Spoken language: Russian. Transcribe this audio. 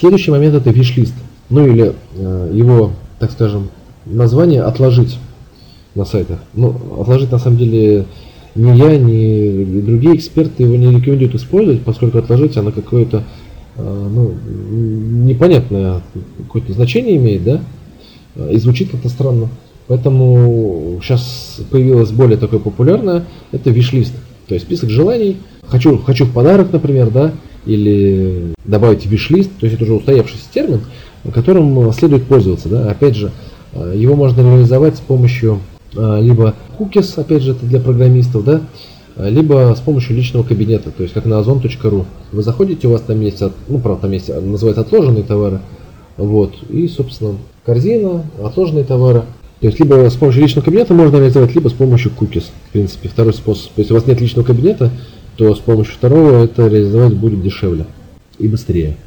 Следующий момент это виш-лист. Ну или э, его, так скажем, название отложить на сайтах. Ну, отложить на самом деле ни я, ни другие эксперты его не рекомендуют использовать, поскольку отложить оно какое-то э, ну, непонятное какое-то значение имеет, да, и звучит как-то странно. Поэтому сейчас появилось более такое популярное, это виш-лист, то есть список желаний. Хочу, хочу в подарок, например, да, или добавить виш-лист, то есть это уже устоявшийся термин, которым следует пользоваться. Да. Опять же, э, его можно реализовать с помощью э, либо cookies, опять же, это для программистов, да, либо с помощью личного кабинета, то есть как на ozon.ru. Вы заходите, у вас там есть, ну, правда, там есть, называется отложенные товары, вот, и, собственно, корзина, отложенные товары, то есть либо с помощью личного кабинета можно реализовать, либо с помощью cookies. В принципе, второй способ. Если у вас нет личного кабинета, то с помощью второго это реализовать будет дешевле и быстрее.